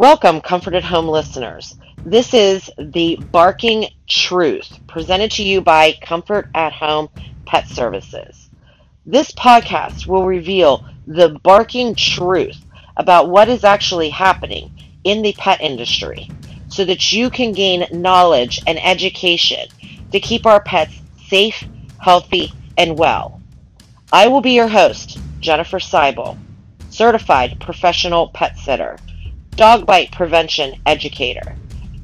Welcome, Comfort at Home listeners. This is the Barking Truth presented to you by Comfort at Home Pet Services. This podcast will reveal the barking truth about what is actually happening in the pet industry so that you can gain knowledge and education to keep our pets safe, healthy, and well. I will be your host, Jennifer Seibel, certified professional pet sitter dog bite prevention educator,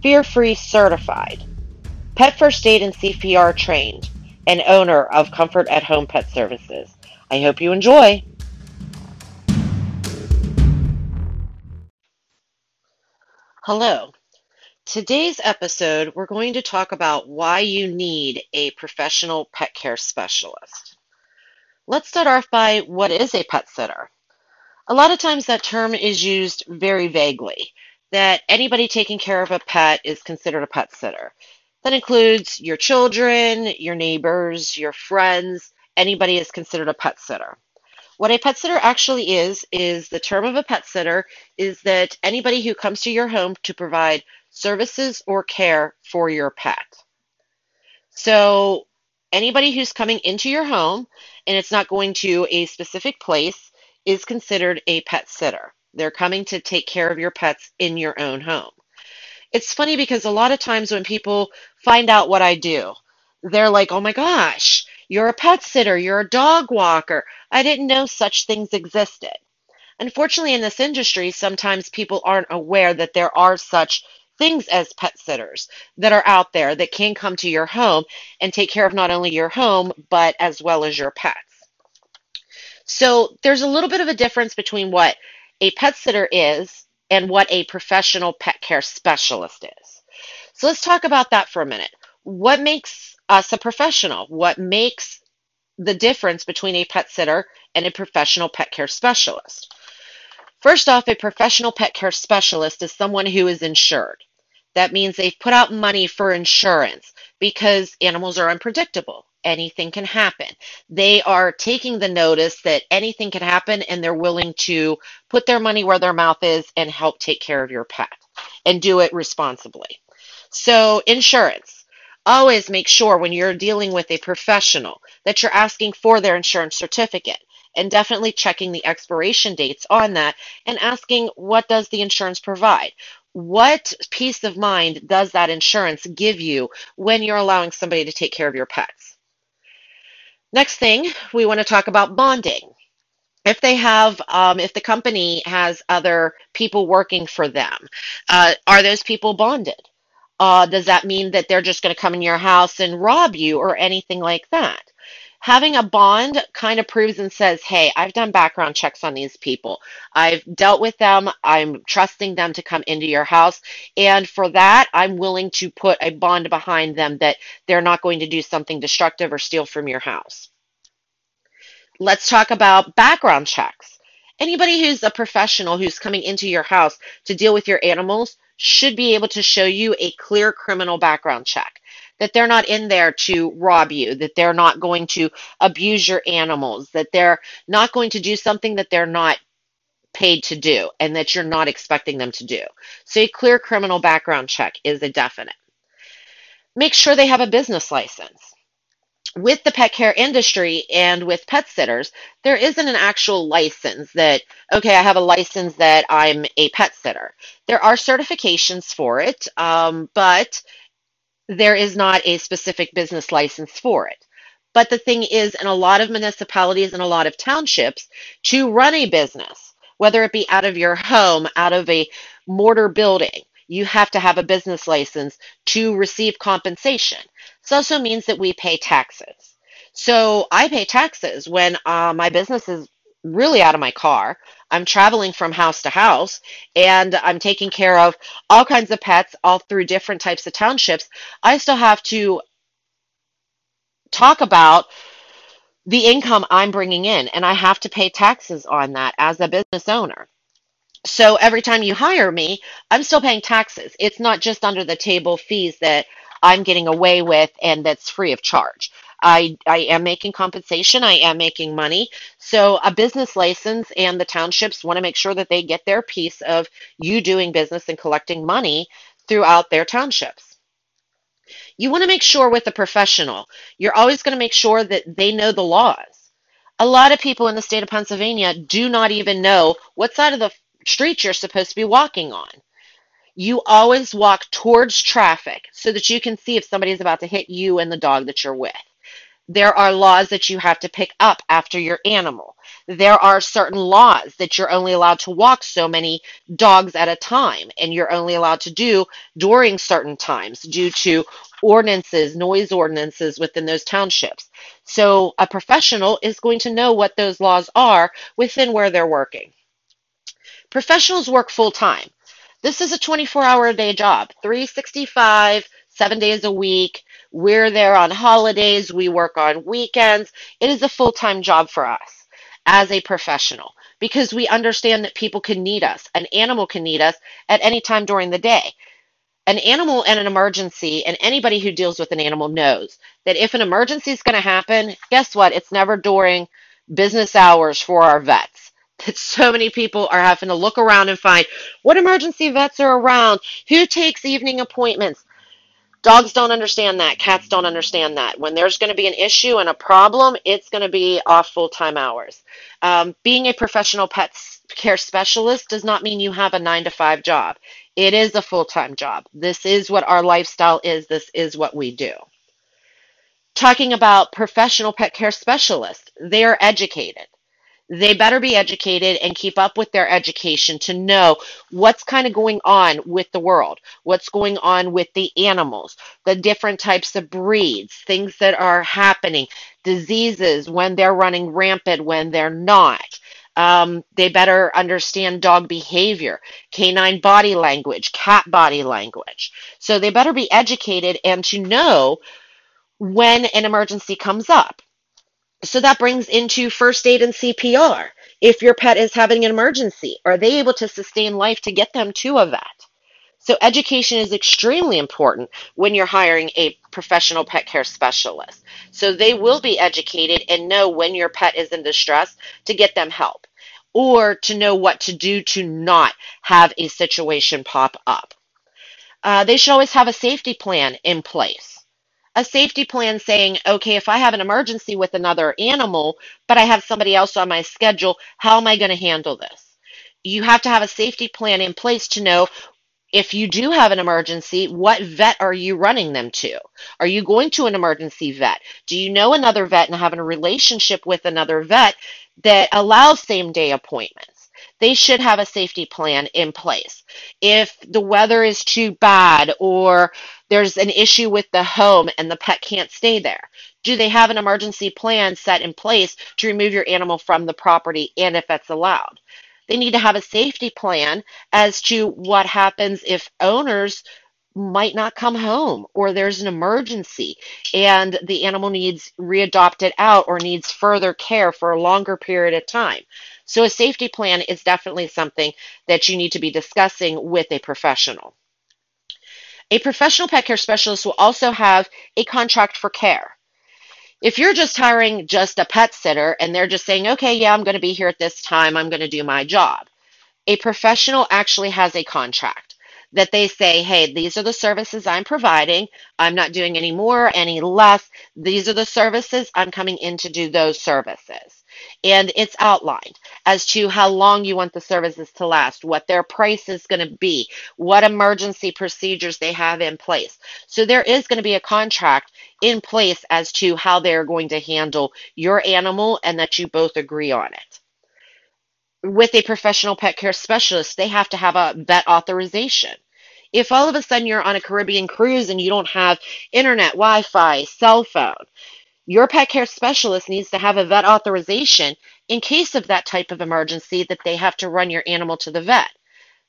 fear free certified, pet first aid and CPR trained, and owner of Comfort at Home Pet Services. I hope you enjoy. Hello. Today's episode, we're going to talk about why you need a professional pet care specialist. Let's start off by what is a pet sitter? A lot of times that term is used very vaguely, that anybody taking care of a pet is considered a pet sitter. That includes your children, your neighbors, your friends, anybody is considered a pet sitter. What a pet sitter actually is, is the term of a pet sitter is that anybody who comes to your home to provide services or care for your pet. So, anybody who's coming into your home and it's not going to a specific place is considered a pet sitter. They're coming to take care of your pets in your own home. It's funny because a lot of times when people find out what I do, they're like, oh my gosh, you're a pet sitter, you're a dog walker. I didn't know such things existed. Unfortunately, in this industry, sometimes people aren't aware that there are such things as pet sitters that are out there that can come to your home and take care of not only your home, but as well as your pets. So there's a little bit of a difference between what a pet sitter is and what a professional pet care specialist is. So let's talk about that for a minute. What makes us a professional? What makes the difference between a pet sitter and a professional pet care specialist? First off, a professional pet care specialist is someone who is insured. That means they've put out money for insurance because animals are unpredictable anything can happen. They are taking the notice that anything can happen and they're willing to put their money where their mouth is and help take care of your pet and do it responsibly. So, insurance. Always make sure when you're dealing with a professional that you're asking for their insurance certificate and definitely checking the expiration dates on that and asking what does the insurance provide? What peace of mind does that insurance give you when you're allowing somebody to take care of your pets? Next thing, we want to talk about bonding. If they have, um, if the company has other people working for them, uh, are those people bonded? Uh, does that mean that they're just going to come in your house and rob you or anything like that? Having a bond kind of proves and says, hey, I've done background checks on these people. I've dealt with them. I'm trusting them to come into your house. And for that, I'm willing to put a bond behind them that they're not going to do something destructive or steal from your house. Let's talk about background checks. Anybody who's a professional who's coming into your house to deal with your animals should be able to show you a clear criminal background check that they're not in there to rob you, that they're not going to abuse your animals, that they're not going to do something that they're not paid to do and that you're not expecting them to do. So a clear criminal background check is a definite. Make sure they have a business license. With the pet care industry and with pet sitters, there isn't an actual license that, okay, I have a license that I'm a pet sitter. There are certifications for it, um, but there is not a specific business license for it. But the thing is, in a lot of municipalities and a lot of townships, to run a business, whether it be out of your home, out of a mortar building, you have to have a business license to receive compensation. This also means that we pay taxes. So I pay taxes when uh, my business is really out of my car. I'm traveling from house to house and I'm taking care of all kinds of pets all through different types of townships. I still have to talk about the income I'm bringing in and I have to pay taxes on that as a business owner. So every time you hire me, I'm still paying taxes. It's not just under the table fees that I'm getting away with and that's free of charge. I, I am making compensation, I am making money. So, a business license and the townships want to make sure that they get their piece of you doing business and collecting money throughout their townships. You want to make sure with a professional, you're always going to make sure that they know the laws. A lot of people in the state of Pennsylvania do not even know what side of the street you're supposed to be walking on. You always walk towards traffic so that you can see if somebody is about to hit you and the dog that you're with. There are laws that you have to pick up after your animal. There are certain laws that you're only allowed to walk so many dogs at a time, and you're only allowed to do during certain times due to ordinances, noise ordinances within those townships. So a professional is going to know what those laws are within where they're working. Professionals work full time. This is a 24 hour a day job, 365, seven days a week. We're there on holidays. We work on weekends. It is a full time job for us as a professional because we understand that people can need us. An animal can need us at any time during the day. An animal in an emergency, and anybody who deals with an animal knows that if an emergency is going to happen, guess what? It's never during business hours for our vets that so many people are having to look around and find what emergency vets are around, who takes evening appointments. Dogs don't understand that. Cats don't understand that. When there's going to be an issue and a problem, it's going to be off full time hours. Um, being a professional pet care specialist does not mean you have a nine to five job. It is a full time job. This is what our lifestyle is. This is what we do. Talking about professional pet care specialists, they are educated they better be educated and keep up with their education to know what's kind of going on with the world, what's going on with the animals, the different types of breeds, things that are happening, diseases, when they're running rampant, when they're not. Um, they better understand dog behavior, canine body language, cat body language. So they better be educated and to know when an emergency comes up. So that brings into first aid and CPR. If your pet is having an emergency, are they able to sustain life to get them to a vet? So education is extremely important when you're hiring a professional pet care specialist. So they will be educated and know when your pet is in distress to get them help or to know what to do to not have a situation pop up. Uh, they should always have a safety plan in place a safety plan saying, okay, if I have an emergency with another animal, but I have somebody else on my schedule, how am I going to handle this? You have to have a safety plan in place to know if you do have an emergency, what vet are you running them to? Are you going to an emergency vet? Do you know another vet and have a relationship with another vet that allows same day appointments? they should have a safety plan in place. If the weather is too bad or there's an issue with the home and the pet can't stay there, do they have an emergency plan set in place to remove your animal from the property and if that's allowed? They need to have a safety plan as to what happens if owners might not come home or there's an emergency and the animal needs readopted out or needs further care for a longer period of time. So a safety plan is definitely something that you need to be discussing with a professional. A professional pet care specialist will also have a contract for care. If you're just hiring just a pet sitter and they're just saying, okay, yeah, I'm going to be here at this time, I'm going to do my job, a professional actually has a contract that they say, hey, these are the services I'm providing. I'm not doing any more, any less. These are the services. I'm coming in to do those services. And it's outlined as to how long you want the services to last, what their price is going to be, what emergency procedures they have in place. So there is going to be a contract in place as to how they're going to handle your animal and that you both agree on it with a professional pet care specialist, they have to have a vet authorization. If all of a sudden you're on a Caribbean cruise and you don't have internet, Wi Fi, cell phone, your pet care specialist needs to have a vet authorization in case of that type of emergency that they have to run your animal to the vet.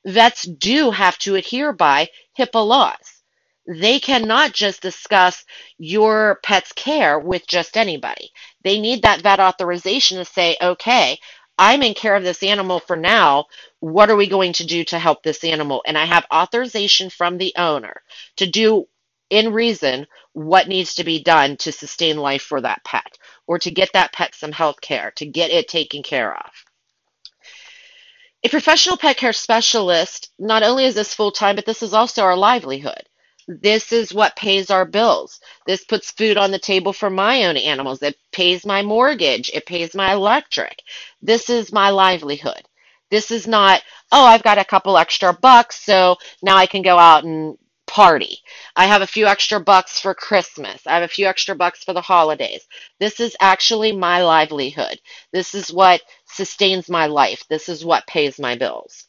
Vets do have to adhere by HIPAA laws. They cannot just discuss your pet's care with just anybody. They need that vet authorization to say, okay, I'm in care of this animal for now. What are we going to do to help this animal? And I have authorization from the owner to do in reason what needs to be done to sustain life for that pet or to get that pet some health care, to get it taken care of. A professional pet care specialist, not only is this full time, but this is also our livelihood. This is what pays our bills. This puts food on the table for my own animals. It pays my mortgage. It pays my electric. This is my livelihood. This is not, oh, I've got a couple extra bucks, so now I can go out and party. I have a few extra bucks for Christmas. I have a few extra bucks for the holidays. This is actually my livelihood. This is what sustains my life. This is what pays my bills.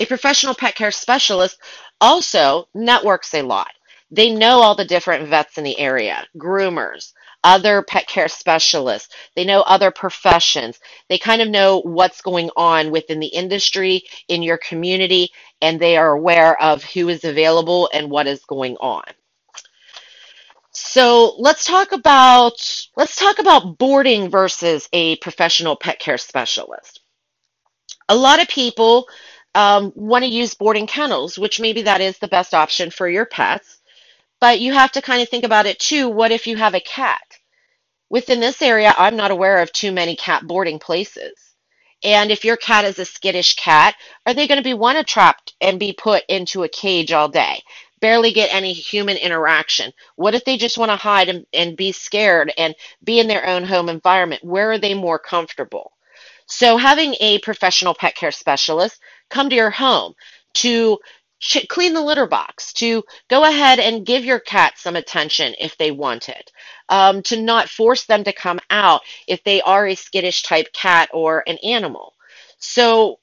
A professional pet care specialist also networks a lot. They know all the different vets in the area, groomers, other pet care specialists. They know other professions. They kind of know what's going on within the industry, in your community, and they are aware of who is available and what is going on. So let's talk about let's talk about boarding versus a professional pet care specialist. A lot of people um, want to use boarding kennels, which maybe that is the best option for your pets. But you have to kind of think about it too. What if you have a cat? Within this area, I'm not aware of too many cat boarding places. And if your cat is a skittish cat, are they going to be one trapped and be put into a cage all day? Barely get any human interaction. What if they just want to hide and, and be scared and be in their own home environment? Where are they more comfortable? So, having a professional pet care specialist come to your home to clean the litter box, to go ahead and give your cat some attention if they want it, um, to not force them to come out if they are a skittish type cat or an animal. So,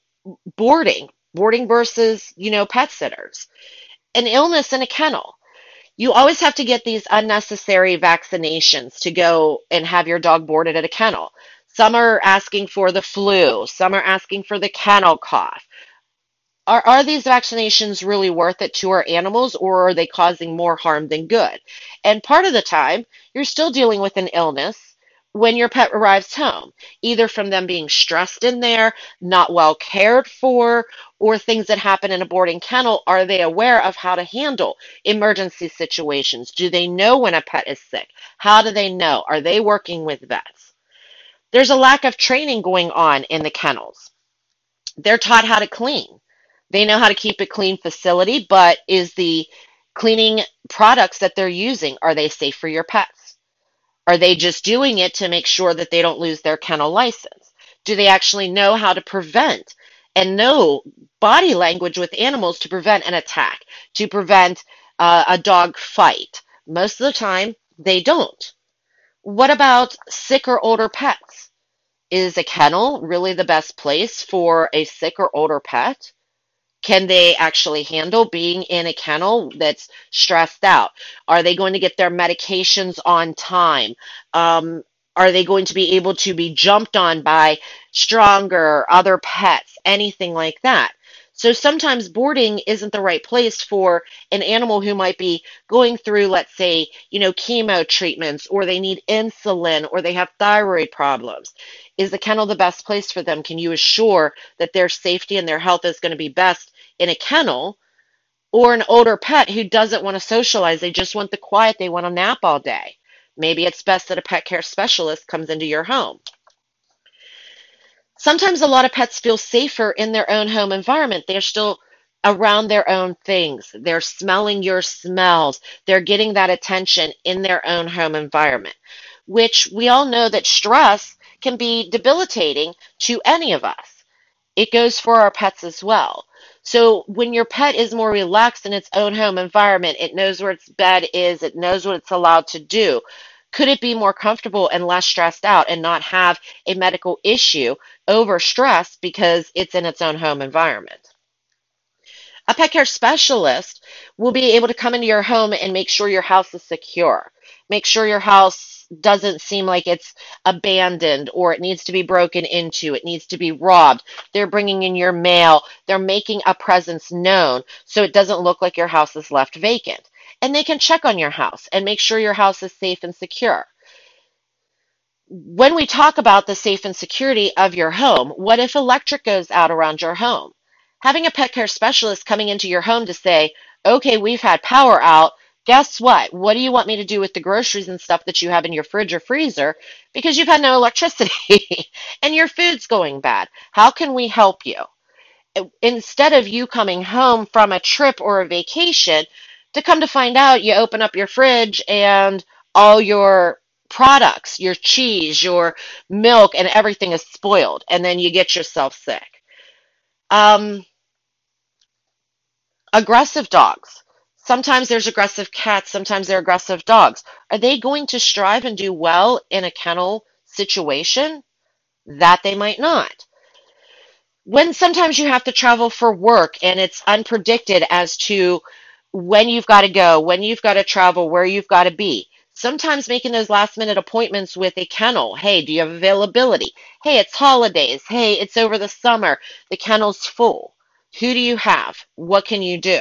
boarding, boarding versus, you know, pet sitters, an illness in a kennel. You always have to get these unnecessary vaccinations to go and have your dog boarded at a kennel. Some are asking for the flu, some are asking for the kennel cough are, are these vaccinations really worth it to our animals or are they causing more harm than good? And part of the time, you're still dealing with an illness when your pet arrives home, either from them being stressed in there, not well cared for, or things that happen in a boarding kennel. Are they aware of how to handle emergency situations? Do they know when a pet is sick? How do they know? Are they working with vets? There's a lack of training going on in the kennels. They're taught how to clean. They know how to keep a clean facility, but is the cleaning products that they're using, are they safe for your pets? Are they just doing it to make sure that they don't lose their kennel license? Do they actually know how to prevent and know body language with animals to prevent an attack, to prevent uh, a dog fight? Most of the time, they don't. What about sick or older pets? Is a kennel really the best place for a sick or older pet? Can they actually handle being in a kennel that's stressed out? Are they going to get their medications on time? Um, are they going to be able to be jumped on by stronger other pets? Anything like that. So sometimes boarding isn't the right place for an animal who might be going through, let's say, you know, chemo treatments, or they need insulin, or they have thyroid problems. Is the kennel the best place for them? Can you assure that their safety and their health is going to be best in a kennel or an older pet who doesn't want to socialize. They just want the quiet. They want to nap all day. Maybe it's best that a pet care specialist comes into your home. Sometimes a lot of pets feel safer in their own home environment. They're still around their own things. They're smelling your smells. They're getting that attention in their own home environment, which we all know that stress can be debilitating to any of us. It goes for our pets as well. So when your pet is more relaxed in its own home environment, it knows where its bed is, it knows what it's allowed to do. Could it be more comfortable and less stressed out and not have a medical issue over stress because it's in its own home environment? A pet care specialist will be able to come into your home and make sure your house is secure. Make sure your house doesn't seem like it's abandoned or it needs to be broken into, it needs to be robbed. They're bringing in your mail, they're making a presence known so it doesn't look like your house is left vacant. And they can check on your house and make sure your house is safe and secure. When we talk about the safe and security of your home, what if electric goes out around your home? Having a pet care specialist coming into your home to say, okay, we've had power out, guess what? What do you want me to do with the groceries and stuff that you have in your fridge or freezer because you've had no electricity and your food's going bad? How can we help you? Instead of you coming home from a trip or a vacation, to come to find out, you open up your fridge and all your products, your cheese, your milk, and everything is spoiled, and then you get yourself sick. Um, aggressive dogs. Sometimes there's aggressive cats, sometimes they're aggressive dogs. Are they going to strive and do well in a kennel situation? That they might not. When sometimes you have to travel for work and it's unpredicted as to when you've got to go, when you've got to travel, where you've got to be. Sometimes making those last minute appointments with a kennel. Hey, do you have availability? Hey, it's holidays. Hey, it's over the summer. The kennel's full. Who do you have? What can you do?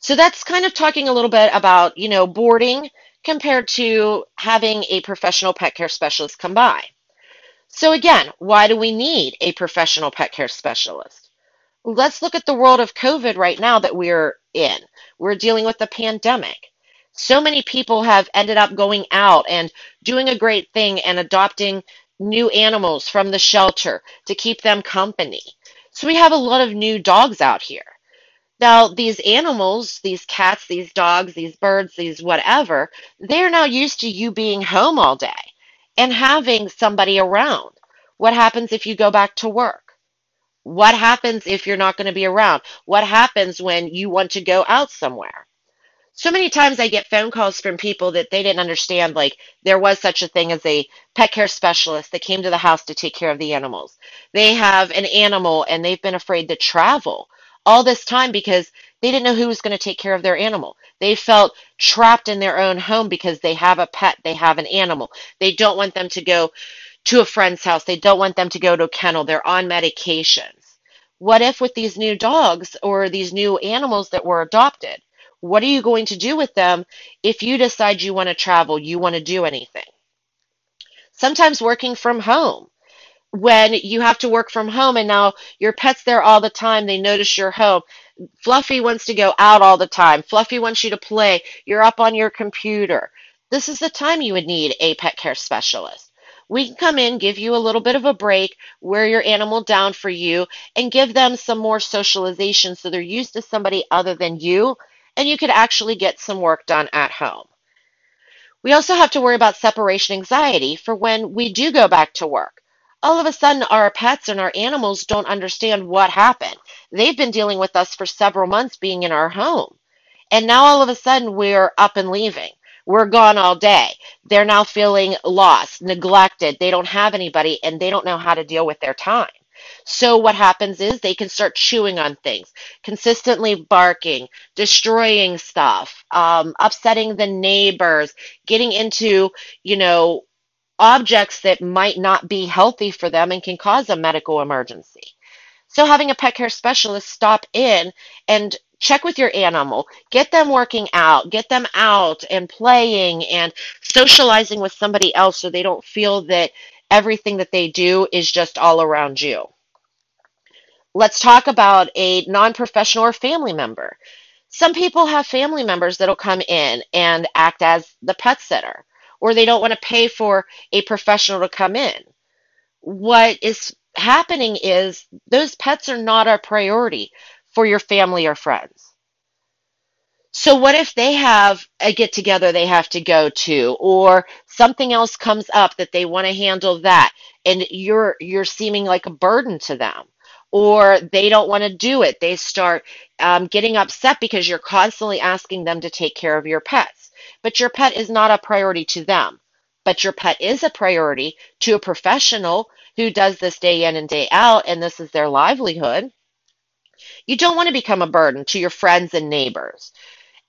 So that's kind of talking a little bit about, you know, boarding compared to having a professional pet care specialist come by. So again, why do we need a professional pet care specialist? Let's look at the world of COVID right now that we're in. We're dealing with the pandemic. So many people have ended up going out and doing a great thing and adopting new animals from the shelter to keep them company. So we have a lot of new dogs out here. Now, these animals, these cats, these dogs, these birds, these whatever, they're now used to you being home all day and having somebody around. What happens if you go back to work? What happens if you're not going to be around? What happens when you want to go out somewhere? So many times I get phone calls from people that they didn't understand, like there was such a thing as a pet care specialist that came to the house to take care of the animals. They have an animal and they've been afraid to travel all this time because they didn't know who was going to take care of their animal. They felt trapped in their own home because they have a pet, they have an animal. They don't want them to go to a friend's house, they don't want them to go to a kennel, they're on medications. What if with these new dogs or these new animals that were adopted? What are you going to do with them if you decide you want to travel, you want to do anything? Sometimes working from home when you have to work from home and now your pet's there all the time, they notice you're home. Fluffy wants to go out all the time. Fluffy wants you to play. You're up on your computer. This is the time you would need a pet care specialist. We can come in, give you a little bit of a break, wear your animal down for you, and give them some more socialization so they're used to somebody other than you, and you could actually get some work done at home. We also have to worry about separation anxiety for when we do go back to work all of a sudden our pets and our animals don't understand what happened. They've been dealing with us for several months being in our home. And now all of a sudden we're up and leaving. We're gone all day. They're now feeling lost, neglected. They don't have anybody and they don't know how to deal with their time. So what happens is they can start chewing on things, consistently barking, destroying stuff, um, upsetting the neighbors, getting into, you know, objects that might not be healthy for them and can cause a medical emergency. So, having a pet care specialist stop in and check with your animal, get them working out, get them out and playing and socializing with somebody else so they don't feel that everything that they do is just all around you. Let's talk about a non professional or family member. Some people have family members that'll come in and act as the pet sitter or they don't want to pay for a professional to come in. What is happening is those pets are not a priority for your family or friends. So what if they have a get together they have to go to or something else comes up that they want to handle that and you're you're seeming like a burden to them or they don't want to do it. They start um, getting upset because you're constantly asking them to take care of your pets but your pet is not a priority to them. But your pet is a priority to a professional who does this day in and day out, and this is their livelihood. You don't want to become a burden to your friends and neighbors.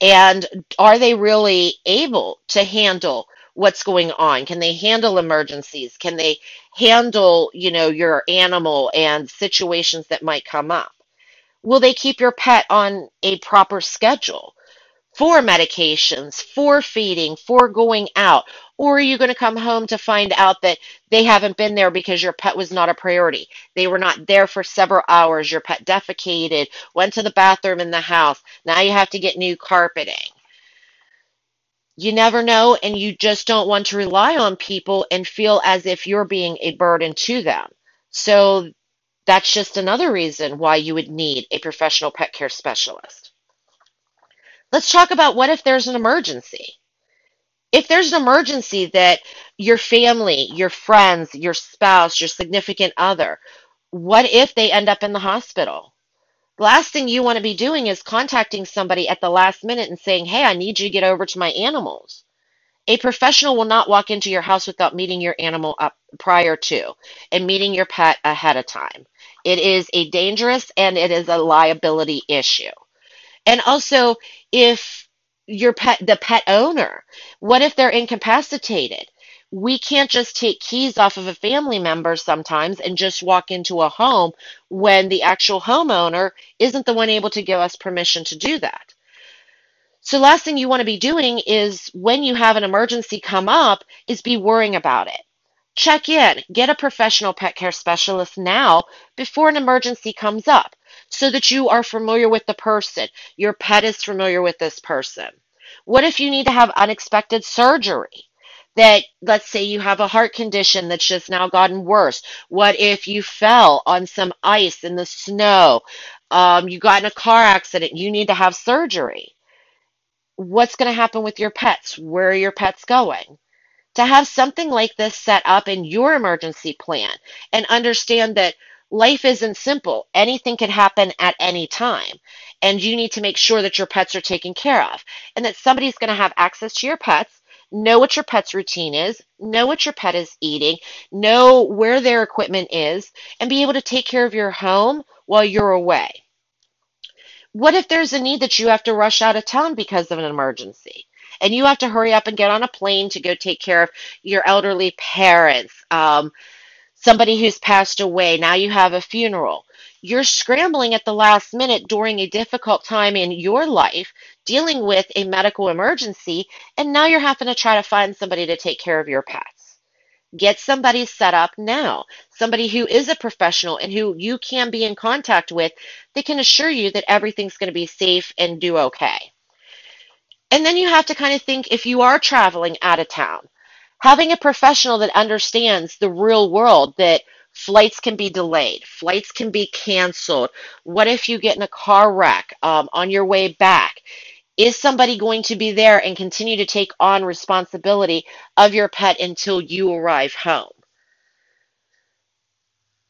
And are they really able to handle what's going on? Can they handle emergencies? Can they handle, you know, your animal and situations that might come up? Will they keep your pet on a proper schedule? For medications, for feeding, for going out? Or are you going to come home to find out that they haven't been there because your pet was not a priority? They were not there for several hours. Your pet defecated, went to the bathroom in the house. Now you have to get new carpeting. You never know, and you just don't want to rely on people and feel as if you're being a burden to them. So that's just another reason why you would need a professional pet care specialist. Let's talk about what if there's an emergency. If there's an emergency that your family, your friends, your spouse, your significant other, what if they end up in the hospital? The last thing you want to be doing is contacting somebody at the last minute and saying, Hey, I need you to get over to my animals. A professional will not walk into your house without meeting your animal up prior to and meeting your pet ahead of time. It is a dangerous and it is a liability issue. And also, if your pet, the pet owner, what if they're incapacitated? We can't just take keys off of a family member sometimes and just walk into a home when the actual homeowner isn't the one able to give us permission to do that. So last thing you want to be doing is when you have an emergency come up is be worrying about it. Check in, get a professional pet care specialist now before an emergency comes up so that you are familiar with the person. Your pet is familiar with this person. What if you need to have unexpected surgery? That, let's say you have a heart condition that's just now gotten worse. What if you fell on some ice in the snow? Um, you got in a car accident, you need to have surgery. What's going to happen with your pets? Where are your pets going? To have something like this set up in your emergency plan and understand that life isn't simple. Anything can happen at any time. And you need to make sure that your pets are taken care of and that somebody's going to have access to your pets, know what your pet's routine is, know what your pet is eating, know where their equipment is, and be able to take care of your home while you're away. What if there's a need that you have to rush out of town because of an emergency? And you have to hurry up and get on a plane to go take care of your elderly parents, um, somebody who's passed away. Now you have a funeral. You're scrambling at the last minute during a difficult time in your life, dealing with a medical emergency, and now you're having to try to find somebody to take care of your pets. Get somebody set up now, somebody who is a professional and who you can be in contact with They can assure you that everything's going to be safe and do okay. And then you have to kind of think if you are traveling out of town, having a professional that understands the real world that flights can be delayed, flights can be canceled. What if you get in a car wreck um, on your way back? Is somebody going to be there and continue to take on responsibility of your pet until you arrive home?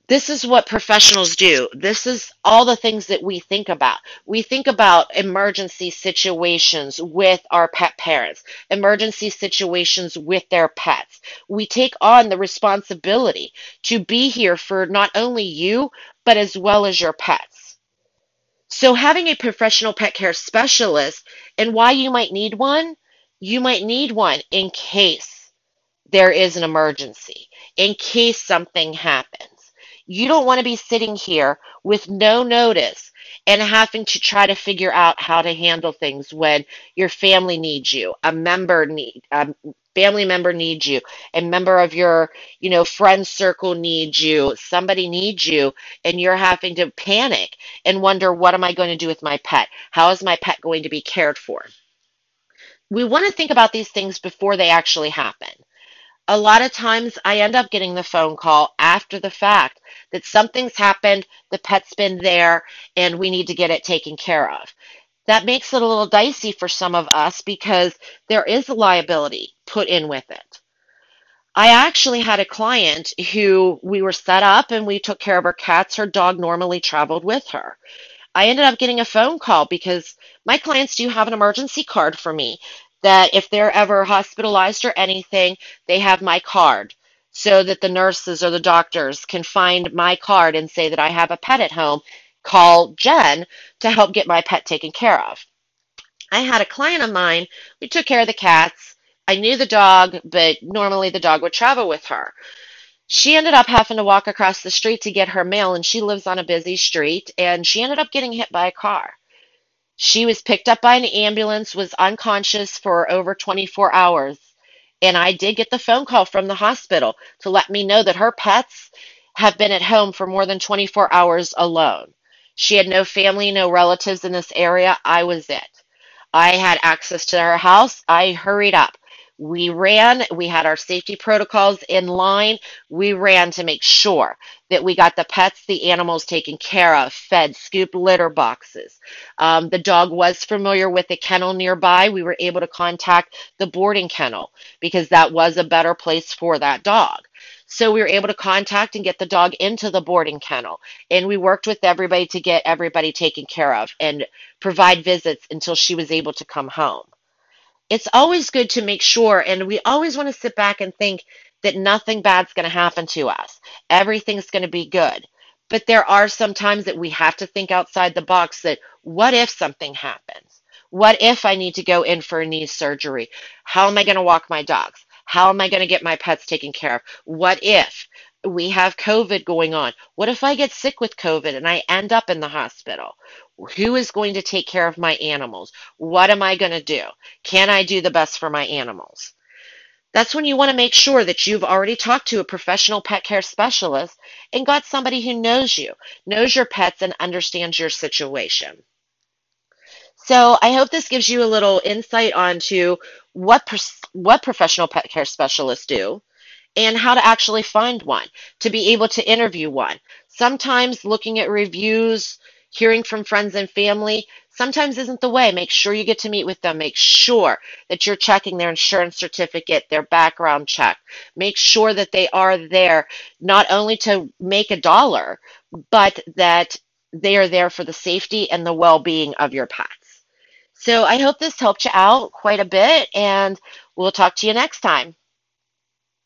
This is what professionals do. This is all the things that we think about. We think about emergency situations with our pet parents, emergency situations with their pets. We take on the responsibility to be here for not only you, but as well as your pets. So, having a professional pet care specialist and why you might need one, you might need one in case there is an emergency, in case something happens. You don't want to be sitting here with no notice and having to try to figure out how to handle things when your family needs you, a member need, a family member needs you, a member of your, you know, friend circle needs you, somebody needs you, and you're having to panic and wonder, what am I going to do with my pet? How is my pet going to be cared for? We want to think about these things before they actually happen a lot of times I end up getting the phone call after the fact that something's happened, the pet's been there, and we need to get it taken care of. That makes it a little dicey for some of us because there is a liability put in with it. I actually had a client who we were set up and we took care of her cats. Her dog normally traveled with her. I ended up getting a phone call because my clients do have an emergency card for me that if they're ever hospitalized or anything, they have my card so that the nurses or the doctors can find my card and say that I have a pet at home. Call Jen to help get my pet taken care of. I had a client of mine, we took care of the cats. I knew the dog, but normally the dog would travel with her. She ended up having to walk across the street to get her mail, and she lives on a busy street, and she ended up getting hit by a car. She was picked up by an ambulance, was unconscious for over 24 hours. And I did get the phone call from the hospital to let me know that her pets have been at home for more than 24 hours alone. She had no family, no relatives in this area. I was it. I had access to her house. I hurried up. We ran, we had our safety protocols in line. We ran to make sure that we got the pets, the animals taken care of, fed, scooped litter boxes. Um, the dog was familiar with the kennel nearby. We were able to contact the boarding kennel because that was a better place for that dog. So we were able to contact and get the dog into the boarding kennel. And we worked with everybody to get everybody taken care of and provide visits until she was able to come home it's always good to make sure, and we always want to sit back and think that nothing bad's going to happen to us. Everything's going to be good. But there are some times that we have to think outside the box that what if something happens? What if I need to go in for a knee surgery? How am I going to walk my dogs? How am I going to get my pets taken care of? What if we have COVID going on? What if I get sick with COVID and I end up in the hospital? Who is going to take care of my animals? What am I going to do? Can I do the best for my animals? That's when you want to make sure that you've already talked to a professional pet care specialist and got somebody who knows you, knows your pets, and understands your situation. So I hope this gives you a little insight onto what what professional pet care specialists do and how to actually find one, to be able to interview one. Sometimes looking at reviews hearing from friends and family sometimes isn't the way. Make sure you get to meet with them. Make sure that you're checking their insurance certificate, their background check. Make sure that they are there not only to make a dollar, but that they are there for the safety and the well being of your pets. So I hope this helped you out quite a bit, and we'll talk to you next time.